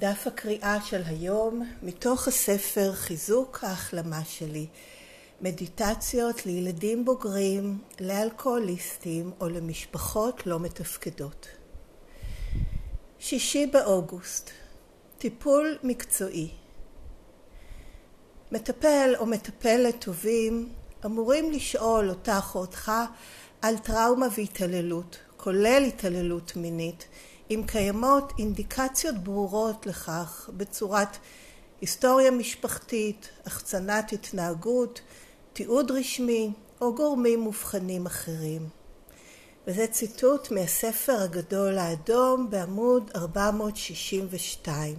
דף הקריאה של היום מתוך הספר חיזוק ההחלמה שלי מדיטציות לילדים בוגרים, לאלכוהוליסטים או למשפחות לא מתפקדות. שישי באוגוסט טיפול מקצועי מטפל או מטפלת טובים אמורים לשאול אותך או אותך על טראומה והתעללות, כולל התעללות מינית, אם קיימות אינדיקציות ברורות לכך בצורת היסטוריה משפחתית, החצנת התנהגות, תיעוד רשמי או גורמים מובחנים אחרים. וזה ציטוט מהספר הגדול האדום בעמוד 462.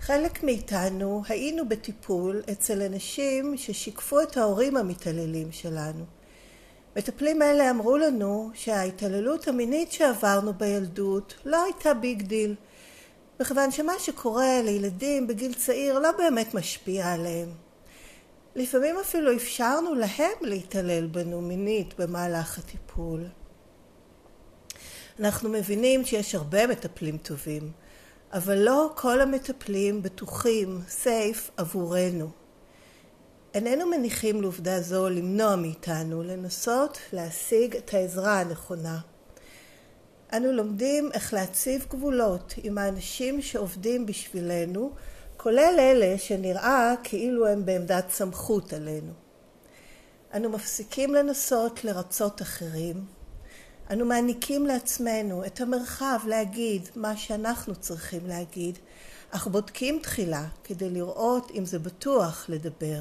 חלק מאיתנו היינו בטיפול אצל אנשים ששיקפו את ההורים המתעללים שלנו. מטפלים אלה אמרו לנו שההתעללות המינית שעברנו בילדות לא הייתה big deal, מכיוון שמה שקורה לילדים בגיל צעיר לא באמת משפיע עליהם. לפעמים אפילו אפשרנו להם להתעלל בנו מינית במהלך הטיפול. אנחנו מבינים שיש הרבה מטפלים טובים, אבל לא כל המטפלים בטוחים, safe, עבורנו. איננו מניחים לעובדה זו למנוע מאיתנו לנסות להשיג את העזרה הנכונה. אנו לומדים איך להציב גבולות עם האנשים שעובדים בשבילנו, כולל אלה שנראה כאילו הם בעמדת סמכות עלינו. אנו מפסיקים לנסות לרצות אחרים. אנו מעניקים לעצמנו את המרחב להגיד מה שאנחנו צריכים להגיד, אך בודקים תחילה כדי לראות אם זה בטוח לדבר.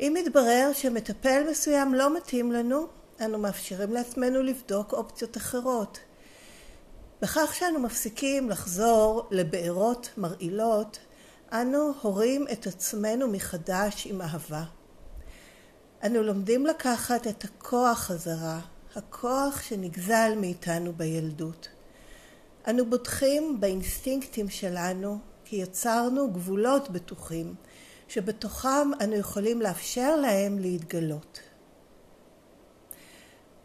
אם מתברר שמטפל מסוים לא מתאים לנו, אנו מאפשרים לעצמנו לבדוק אופציות אחרות. בכך שאנו מפסיקים לחזור לבארות מרעילות, אנו הורים את עצמנו מחדש עם אהבה. אנו לומדים לקחת את הכוח חזרה, הכוח שנגזל מאיתנו בילדות. אנו בוטחים באינסטינקטים שלנו כי יצרנו גבולות בטוחים שבתוכם אנו יכולים לאפשר להם להתגלות.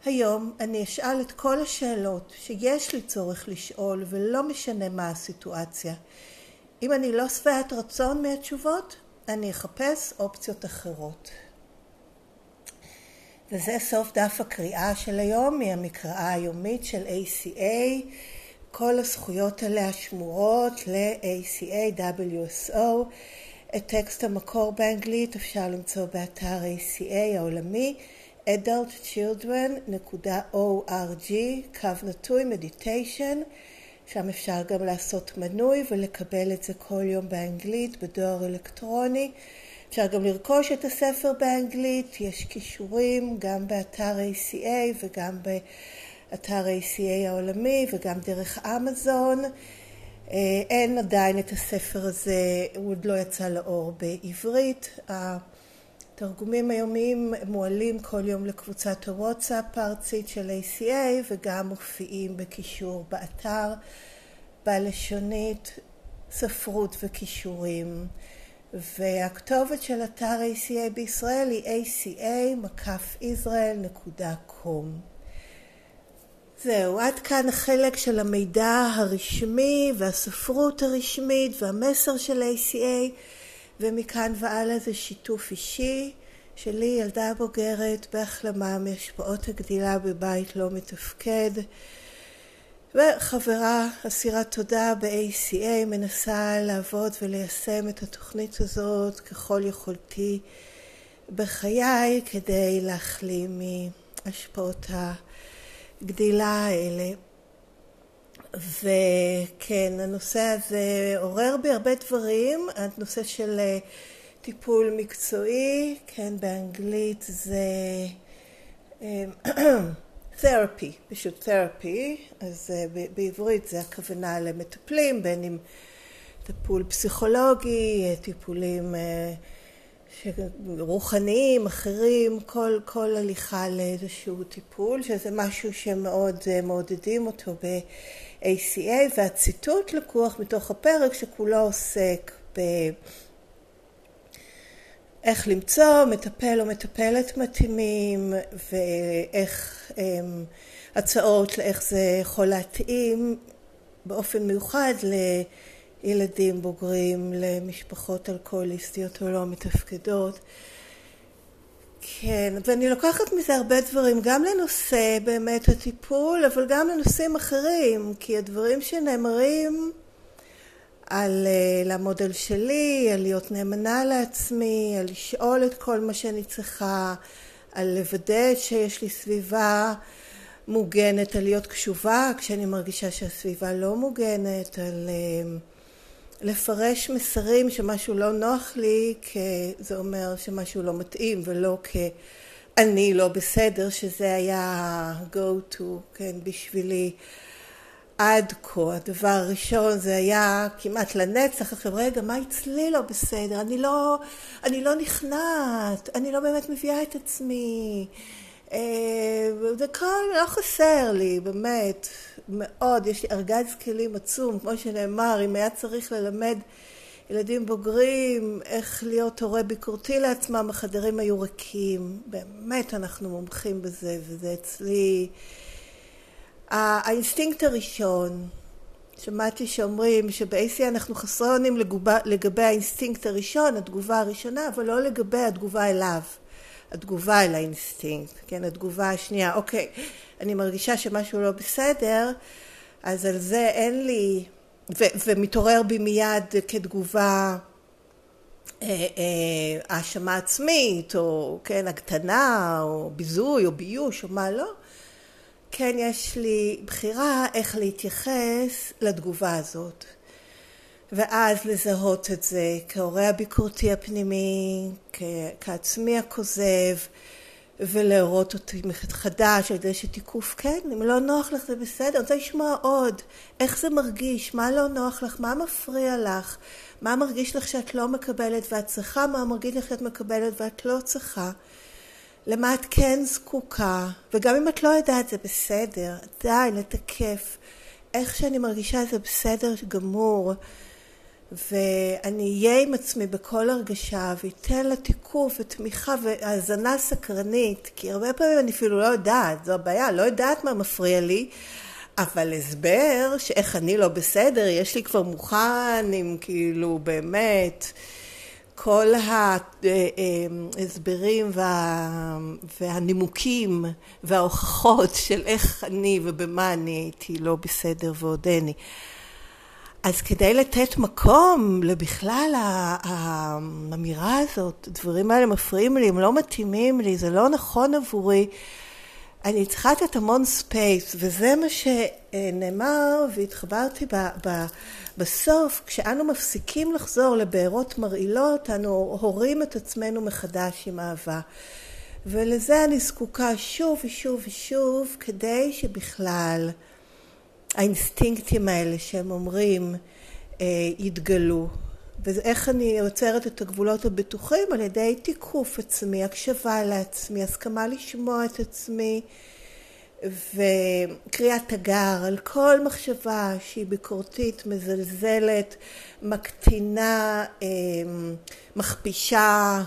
היום אני אשאל את כל השאלות שיש לי צורך לשאול ולא משנה מה הסיטואציה. אם אני לא שבעת רצון מהתשובות, אני אחפש אופציות אחרות. וזה סוף דף הקריאה של היום מהמקראה היומית של ACA. כל הזכויות עליה שמורות ל-ACA WSO. את טקסט המקור באנגלית אפשר למצוא באתר ACA העולמי adultchildren.org קו נטוי מדיטיישן שם אפשר גם לעשות מנוי ולקבל את זה כל יום באנגלית בדואר אלקטרוני. אפשר גם לרכוש את הספר באנגלית, יש כישורים גם באתר ACA וגם באתר ACA העולמי וגם דרך אמזון אין עדיין את הספר הזה, הוא עוד לא יצא לאור בעברית. התרגומים היומיים מועלים כל יום לקבוצת הוואטסאפ הארצית של ACA וגם מופיעים בקישור באתר בלשונית ספרות וכישורים. והכתובת של אתר ACA בישראל היא aca-israel.com. זהו, עד כאן החלק של המידע הרשמי והספרות הרשמית והמסר של ACA ומכאן והלאה זה שיתוף אישי שלי, ילדה בוגרת בהחלמה מהשפעות הגדילה בבית לא מתפקד וחברה אסירת תודה ב-ACA מנסה לעבוד וליישם את התוכנית הזאת ככל יכולתי בחיי כדי להחלים מהשפעות ה... הגדילה האלה. וכן, הנושא הזה עורר בי הרבה דברים, הנושא של אה, טיפול מקצועי, כן, באנגלית זה תרפי, אה, פשוט תרפי, אז אה, בעברית זה הכוונה למטפלים, בין אם טיפול פסיכולוגי, טיפולים רוחניים, אחרים, כל, כל הליכה לאיזשהו טיפול, שזה משהו שמאוד אה, מעודדים אותו ב-ACA, והציטוט לקוח מתוך הפרק שכולו עוסק ב... איך למצוא מטפל או מטפלת מתאימים ואיך הם, אמ, הצעות לאיך זה יכול להתאים באופן מיוחד לילדים בוגרים, למשפחות אלכוהוליסטיות או לא מתפקדות. כן, ואני לוקחת מזה הרבה דברים, גם לנושא באמת הטיפול, אבל גם לנושאים אחרים, כי הדברים שנאמרים על uh, לעמוד על שלי, על להיות נאמנה לעצמי, על לשאול את כל מה שאני צריכה, על לוודא שיש לי סביבה מוגנת, על להיות קשובה כשאני מרגישה שהסביבה לא מוגנת, על uh, לפרש מסרים שמשהו לא נוח לי, כי זה אומר שמשהו לא מתאים, ולא כ"אני לא בסדר", שזה היה ה-go to, כן, בשבילי. עד כה, הדבר הראשון זה היה כמעט לנצח, עכשיו רגע, מה אצלי לא בסדר? אני לא, אני לא נכנעת, אני לא באמת מביאה את עצמי. אה, זה כל, לא חסר לי, באמת, מאוד. יש לי ארגז כלים עצום, כמו שנאמר, אם היה צריך ללמד ילדים בוגרים איך להיות הורה ביקורתי לעצמם, החדרים היו ריקים. באמת אנחנו מומחים בזה, וזה אצלי... האינסטינקט הראשון, שמעתי שאומרים שב-AC אנחנו חסרי אונים לגבי האינסטינקט הראשון, התגובה הראשונה, אבל לא לגבי התגובה אליו, התגובה אל האינסטינקט, כן, התגובה השנייה, אוקיי, אני מרגישה שמשהו לא בסדר, אז על זה אין לי, ו- ומתעורר בי מיד כתגובה אה, אה, האשמה עצמית, או כן, הקטנה, או ביזוי, או ביוש, או מה לא, כן יש לי בחירה איך להתייחס לתגובה הזאת. ואז לזהות את זה כהורה הביקורתי הפנימי, כעצמי הכוזב, ולהורות אותי מחדש על ידי שתיקוף, כן, אם לא נוח לך זה בסדר, אני רוצה לשמוע עוד, איך זה מרגיש, מה לא נוח לך, מה מפריע לך, מה מרגיש לך שאת לא מקבלת ואת צריכה, מה מרגיש לך שאת מקבלת ואת לא צריכה. למה את כן זקוקה, וגם אם את לא יודעת זה בסדר, די לתקף. איך שאני מרגישה זה בסדר גמור, ואני אהיה עם עצמי בכל הרגשה, ואתן לה תיקוף ותמיכה והאזנה סקרנית, כי הרבה פעמים אני אפילו לא יודעת, זו הבעיה, לא יודעת מה מפריע לי, אבל הסבר שאיך אני לא בסדר, יש לי כבר מוכן עם כאילו באמת כל ההסברים וה, והנימוקים וההוכחות של איך אני ובמה אני הייתי לא בסדר ועודני. אז כדי לתת מקום לבכלל האמירה הזאת, הדברים האלה מפריעים לי, הם לא מתאימים לי, זה לא נכון עבורי, אני צריכה לתת המון space, וזה מה שנאמר והתחברתי ב, ב, בסוף, כשאנו מפסיקים לחזור לבארות מרעילות, אנו הורים את עצמנו מחדש עם אהבה. ולזה אני זקוקה שוב ושוב ושוב, כדי שבכלל האינסטינקטים האלה שהם אומרים אה, יתגלו. ואיך אני יוצרת את הגבולות הבטוחים? על ידי תיקוף עצמי, הקשבה לעצמי, הסכמה לשמוע את עצמי וקריאת תגר על כל מחשבה שהיא ביקורתית, מזלזלת, מקטינה, אה, מכפישה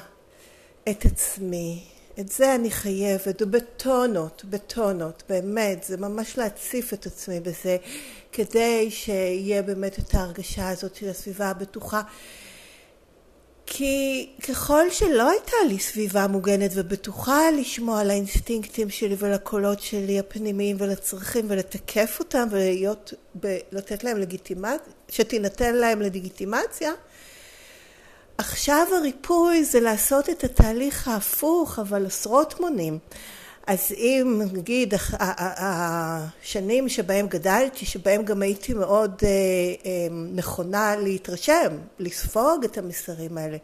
את עצמי. את זה אני חייבת, ובטונות, בטונות, באמת, זה ממש להציף את עצמי בזה, כדי שיהיה באמת את ההרגשה הזאת של הסביבה הבטוחה. כי ככל שלא הייתה לי סביבה מוגנת ובטוחה לשמוע על האינסטינקטים שלי ולקולות שלי הפנימיים ולצרכים ולתקף אותם ולהיות, לתת להם לגיטימציה, שתינתן להם לגיטימציה, עכשיו הריפוי זה לעשות את התהליך ההפוך, אבל עשרות מונים. אז אם נגיד השנים שבהם גדלתי, שבהם גם הייתי מאוד אה, אה, נכונה להתרשם, לספוג את המסרים האלה,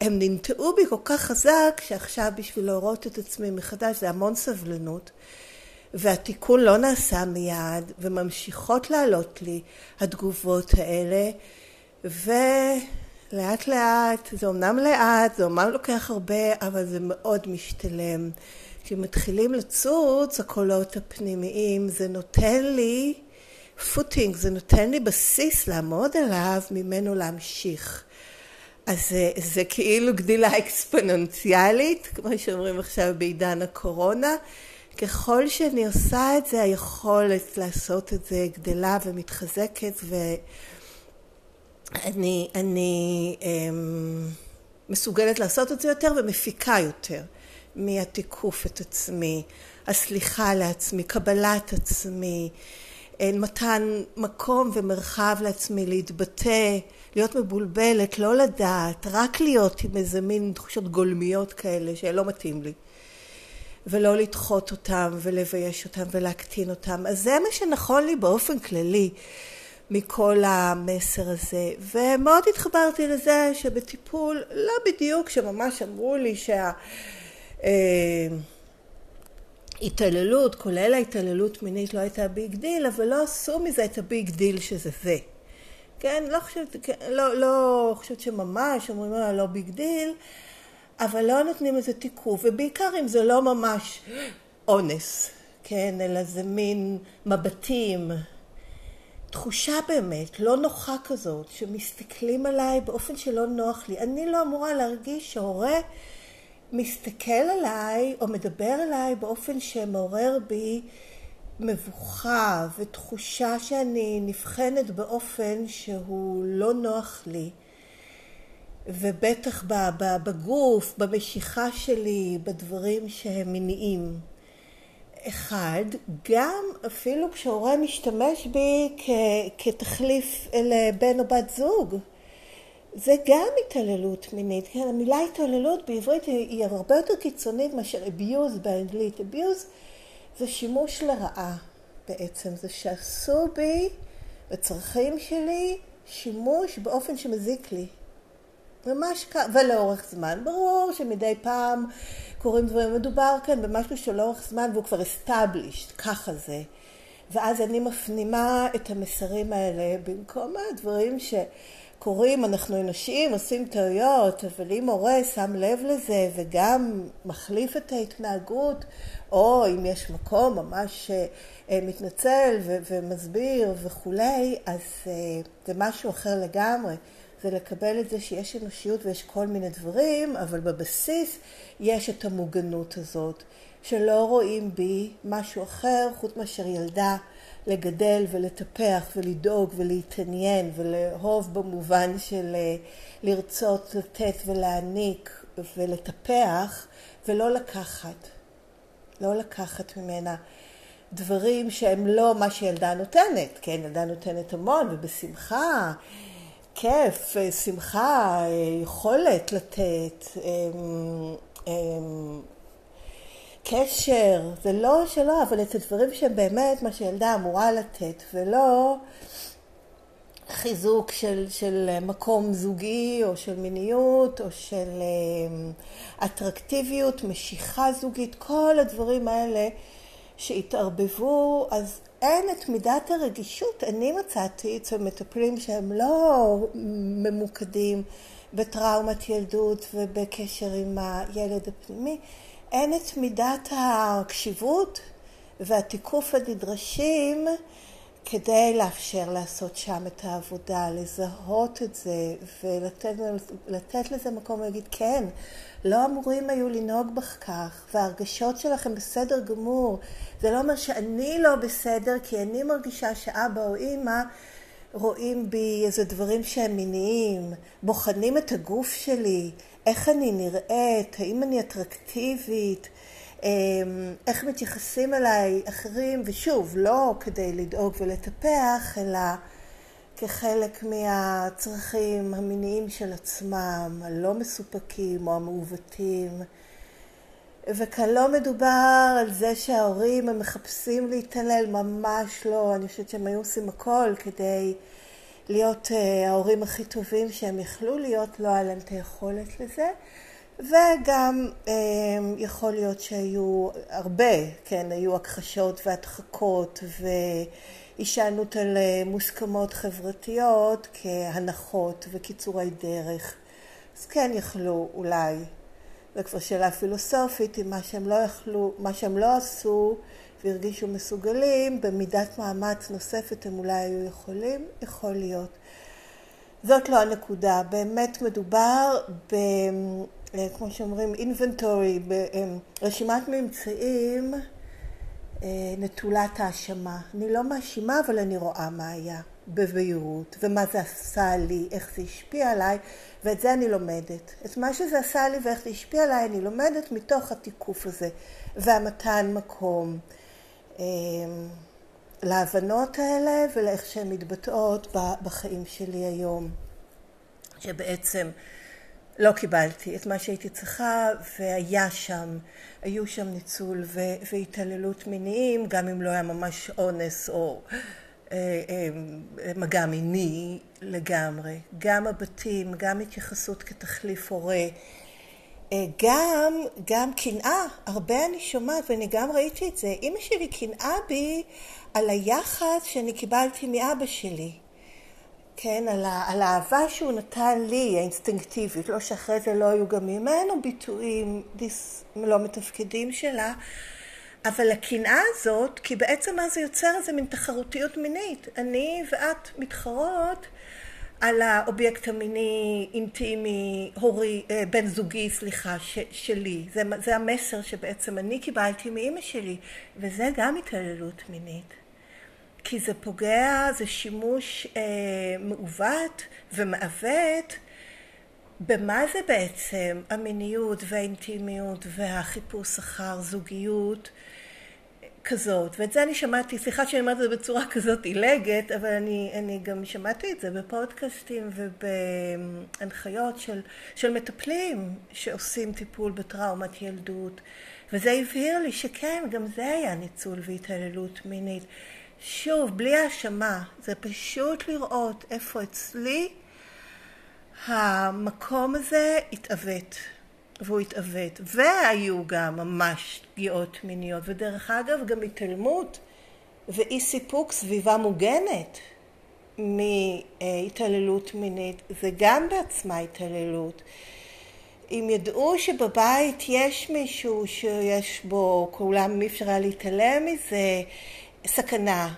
הם ננטעו בי כל כך חזק, שעכשיו בשביל להורות את עצמי מחדש זה המון סבלנות, והתיקון לא נעשה מיד, וממשיכות לעלות לי התגובות האלה, ו... לאט לאט, זה אומנם לאט, זה אומנם לוקח הרבה, אבל זה מאוד משתלם. כשמתחילים לצוץ הקולות הפנימיים, זה נותן לי פוטינג, זה נותן לי בסיס לעמוד עליו, ממנו להמשיך. אז זה, זה כאילו גדילה אקספוננציאלית, כמו שאומרים עכשיו בעידן הקורונה, ככל שאני עושה את זה, היכולת לעשות את זה גדלה ומתחזקת, ואני אני, אמ, מסוגלת לעשות את זה יותר ומפיקה יותר מהתיקוף את עצמי, הסליחה לעצמי, קבלת עצמי, מתן מקום ומרחב לעצמי להתבטא, להיות מבולבלת, לא לדעת, רק להיות עם איזה מין תחושות גולמיות כאלה שלא מתאים לי. ולא לדחות אותם ולבייש אותם ולהקטין אותם. אז זה מה שנכון לי באופן כללי מכל המסר הזה. ומאוד התחברתי לזה שבטיפול, לא בדיוק שממש אמרו לי שה... אה, התעללות, כולל ההתעללות מינית, לא הייתה big deal, אבל לא עשו מזה את ה big deal שזה זה. כן, לא חושבת, כן, לא, לא חושבת שממש אומרים לה לא big deal, אבל לא נותנים לזה תיקוף, ובעיקר אם זה לא ממש אונס, כן, אלא זה מין מבטים, תחושה באמת לא נוחה כזאת, שמסתכלים עליי באופן שלא נוח לי. אני לא אמורה להרגיש שהורה מסתכל עליי או מדבר עליי באופן שמעורר בי מבוכה ותחושה שאני נבחנת באופן שהוא לא נוח לי. ובטח בגוף, במשיכה שלי, בדברים שהם מיניים. אחד, גם אפילו כשהורה משתמש בי כתחליף לבן או בת זוג. זה גם התעללות מינית, כן? המילה התעללות בעברית היא, היא הרבה יותר קיצונית מאשר abuse באנגלית. abuse זה שימוש לרעה בעצם, זה שעשו בי, בצרכים שלי, שימוש באופן שמזיק לי. ממש ככה, ולאורך זמן. ברור שמדי פעם קורים דברים, מדובר כאן במשהו שלאורך זמן והוא כבר established, ככה זה. ואז אני מפנימה את המסרים האלה במקום הדברים שקורים, אנחנו אנושיים, עושים טעויות, אבל אם הורה שם לב לזה וגם מחליף את ההתנהגות, או אם יש מקום ממש אה, מתנצל ומסביר וכולי, אז אה, זה משהו אחר לגמרי. זה לקבל את זה שיש אנושיות ויש כל מיני דברים, אבל בבסיס יש את המוגנות הזאת, שלא רואים בי משהו אחר חוץ מאשר ילדה לגדל ולטפח ולדאוג ולהתעניין ולאהוב במובן של אה, לרצות לתת ולהעניק ולטפח ולא לקחת, לא לקחת ממנה דברים שהם לא מה שילדה נותנת, כן, ילדה נותנת המון ובשמחה כיף, אה, שמחה, אה, יכולת לתת, אה, קשר, זה לא שלא, אבל את הדברים שהם באמת מה שילדה אמורה לתת, ולא חיזוק של, של מקום זוגי או של מיניות או של אטרקטיביות, משיכה זוגית, כל הדברים האלה שהתערבבו, אז אין את מידת הרגישות. אני מצאתי אצל מטפלים שהם לא ממוקדים בטראומת ילדות ובקשר עם הילד הפנימי, אין את מידת הקשיבות והתיקוף הנדרשים כדי לאפשר לעשות שם את העבודה, לזהות את זה ולתת לזה מקום ולהגיד כן, לא אמורים היו לנהוג בך כך, וההרגשות שלכם בסדר גמור. זה לא אומר שאני לא בסדר, כי אני מרגישה שאבא או אימא רואים בי איזה דברים שהם מיניים, בוחנים את הגוף שלי, איך אני נראית, האם אני אטרקטיבית, איך מתייחסים אליי אחרים, ושוב, לא כדי לדאוג ולטפח, אלא כחלק מהצרכים המיניים של עצמם, הלא מסופקים או המעוותים. וכאן לא מדובר על זה שההורים הם מחפשים להתעלל, ממש לא. אני חושבת שהם היו עושים הכל כדי להיות uh, ההורים הכי טובים שהם יכלו להיות, לא היה להם את היכולת לזה. וגם um, יכול להיות שהיו הרבה, כן, היו הכחשות והדחקות והישענות על uh, מוסכמות חברתיות כהנחות וקיצורי דרך. אז כן יכלו אולי זו כבר שאלה פילוסופית, אם מה שהם לא יכלו, מה שהם לא עשו והרגישו מסוגלים, במידת מאמץ נוספת הם אולי היו יכולים, יכול להיות. זאת לא הנקודה, באמת מדובר ב... כמו שאומרים, inventory, ברשימת ממצאים נטולת האשמה. אני לא מאשימה, אבל אני רואה מה היה בבהירות, ומה זה עשה לי, איך זה השפיע עליי, ואת זה אני לומדת. את מה שזה עשה לי ואיך זה השפיע עליי, אני לומדת מתוך התיקוף הזה, והמתן מקום. להבנות האלה ולאיך שהן מתבטאות בחיים שלי היום. שבעצם לא קיבלתי את מה שהייתי צריכה והיה שם, היו שם ניצול והתעללות מיניים, גם אם לא היה ממש אונס או אה, אה, מגע מיני לגמרי. גם הבתים, גם התייחסות כתחליף הורה. אה, גם, גם קנאה, הרבה אני שומעת ואני גם ראיתי את זה. אימא שלי קנאה בי על היחס שאני קיבלתי מאבא שלי. כן, על, ה, על האהבה שהוא נתן לי, האינסטינקטיבית, לא שאחרי זה לא היו גם ממנו ביטויים dys, לא מתפקדים שלה, אבל הקנאה הזאת, כי בעצם מה זה יוצר איזה מין תחרותיות מינית. אני ואת מתחרות על האובייקט המיני, אינטימי, הורי, אה, בן זוגי, סליחה, ש, שלי. זה, זה המסר שבעצם אני קיבלתי מאימא שלי, וזה גם התעללות מינית. כי זה פוגע, זה שימוש אה, מעוות ומעוות במה זה בעצם המיניות והאינטימיות והחיפוש אחר זוגיות כזאת. ואת זה אני שמעתי, סליחה שאני אומרת את זה בצורה כזאת עילגת, אבל אני, אני גם שמעתי את זה בפודקאסטים ובהנחיות של, של מטפלים שעושים טיפול בטראומת ילדות. וזה הבהיר לי שכן, גם זה היה ניצול והתעללות מינית. שוב, בלי האשמה, זה פשוט לראות איפה אצלי המקום הזה התעוות, והוא התעוות. והיו גם ממש פגיעות מיניות, ודרך אגב גם התעלמות ואי סיפוק סביבה מוגנת מהתעללות מינית, זה גם בעצמה התעללות. אם ידעו שבבית יש מישהו שיש בו, כולם אי אפשר היה להתעלם מזה, סכנה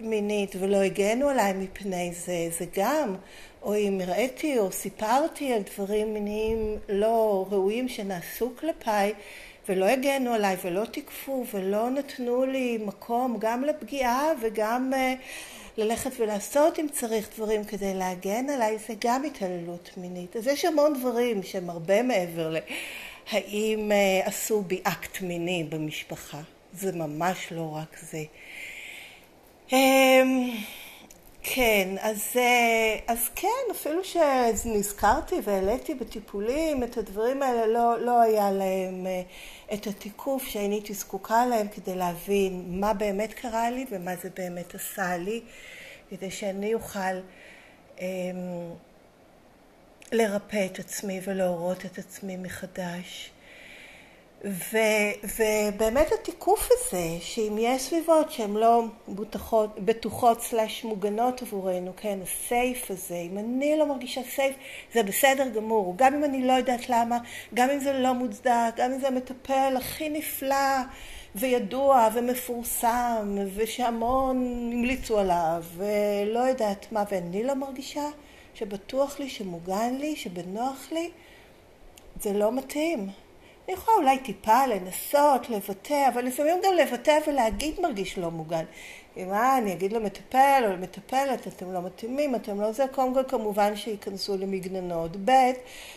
מינית ולא הגנו עליי מפני זה, זה גם, או אם הראיתי או סיפרתי על דברים מיניים לא ראויים שנעשו כלפיי ולא הגנו עליי ולא תיקפו ולא נתנו לי מקום גם לפגיעה וגם uh, ללכת ולעשות אם צריך דברים כדי להגן עליי, זה גם התעללות מינית. אז יש המון דברים שהם הרבה מעבר להאם uh, עשו בי אקט מיני במשפחה. זה ממש לא רק זה. אמ, כן, אז, אה, אז כן, אפילו שנזכרתי והעליתי בטיפולים את הדברים האלה, לא, לא היה להם אה, את התיקוף שהייתי הייתי זקוקה להם כדי להבין מה באמת קרה לי ומה זה באמת עשה לי, כדי שאני אוכל אמ, לרפא את עצמי ולהורות את עצמי מחדש. ו, ובאמת התיקוף הזה, שאם יש סביבות שהן לא בטוחות, סלש מוגנות עבורנו, כן, הסייף הזה, אם אני לא מרגישה סייף, זה בסדר גמור, גם אם אני לא יודעת למה, גם אם זה לא מוצדק, גם אם זה המטפל הכי נפלא וידוע ומפורסם, ושהמון המליצו עליו, ולא יודעת מה, ואני לא מרגישה שבטוח לי, שמוגן לי, שבנוח לי, זה לא מתאים. אני יכולה אולי טיפה לנסות, לבטא, אבל לפעמים גם לבטא ולהגיד מרגיש לא מוגן. אם מה, אני אגיד למטפל או למטפלת, אתם לא מתאימים, אתם לא זה, קודם כל כמובן שייכנסו למגננות. ב',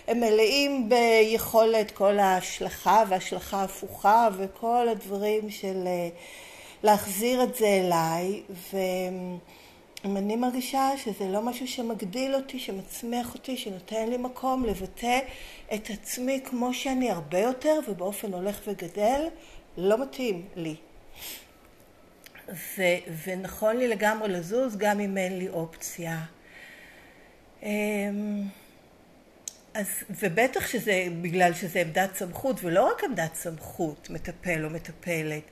הם מלאים ביכולת כל ההשלכה והשלכה הפוכה וכל הדברים של אה, להחזיר את זה אליי, ו... אם אני מרגישה שזה לא משהו שמגדיל אותי, שמצמיח אותי, שנותן לי מקום לבטא את עצמי כמו שאני הרבה יותר ובאופן הולך וגדל, לא מתאים לי. ו- ונכון לי לגמרי לזוז גם אם אין לי אופציה. אמ, אז, ובטח שזה בגלל שזה עמדת סמכות, ולא רק עמדת סמכות, מטפל או מטפלת,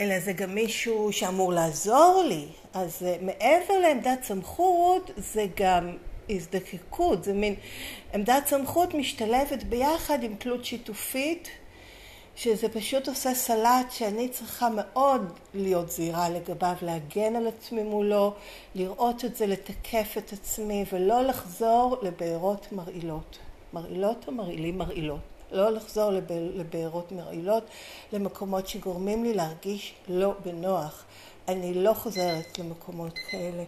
אלא זה גם מישהו שאמור לעזור לי. אז אה, מעבר לעמדת סמכות, זה גם הזדקקות, זה מין עמדת סמכות משתלבת ביחד עם תלות שיתופית, שזה פשוט עושה סלט שאני צריכה מאוד להיות זהירה לגביו, להגן על עצמי מולו, לראות את זה, לתקף את עצמי, ולא לחזור לבארות מרעילות. מרעילות או מרעילים? מרעילות. לא לחזור לבארות מרעילות, למקומות שגורמים לי להרגיש לא בנוח. אני לא חוזרת למקומות כאלה.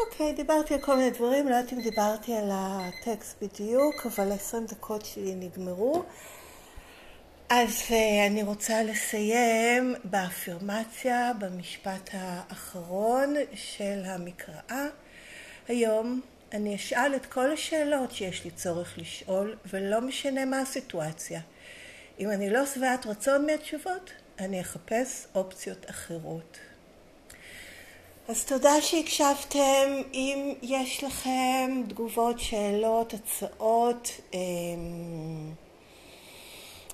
אוקיי, דיברתי על כל מיני דברים, לא יודעת אם דיברתי על הטקסט בדיוק, אבל 20 דקות שלי נגמרו. אז אה, אני רוצה לסיים באפירמציה, במשפט האחרון של המקראה. היום אני אשאל את כל השאלות שיש לי צורך לשאול, ולא משנה מה הסיטואציה. אם אני לא שבעת רצון מהתשובות, אני אחפש אופציות אחרות. אז תודה שהקשבתם. אם יש לכם תגובות, שאלות, הצעות, אמ,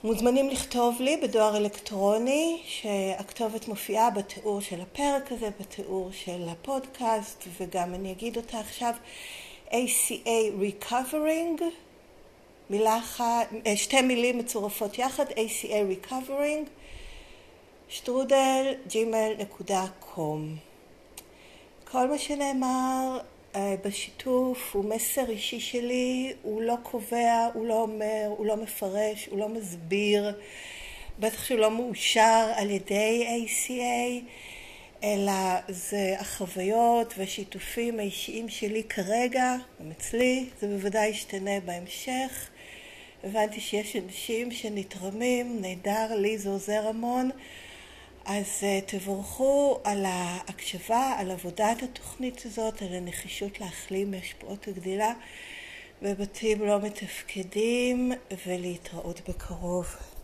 מוזמנים לכתוב לי בדואר אלקטרוני, שהכתובת מופיעה בתיאור של הפרק הזה, בתיאור של הפודקאסט, וגם אני אגיד אותה עכשיו, ACA Recovering, מילה אחת, אה, שתי מילים מצורפות יחד, ACA Recovering, שטרודל, gmail.com. כל מה שנאמר אה, בשיתוף הוא מסר אישי שלי, הוא לא קובע, הוא לא אומר, הוא לא מפרש, הוא לא מסביר, בטח שהוא לא מאושר על ידי ACA, אלא זה החוויות והשיתופים האישיים שלי כרגע, גם אצלי, זה בוודאי ישתנה בהמשך. הבנתי שיש אנשים שנתרמים, נהדר, לי זה עוזר המון. אז אה, תבורכו על ההקשבה, על עבודת התוכנית הזאת, על הנחישות להחלים מהשפעות הגדילה בבתים לא מתפקדים ולהתראות בקרוב.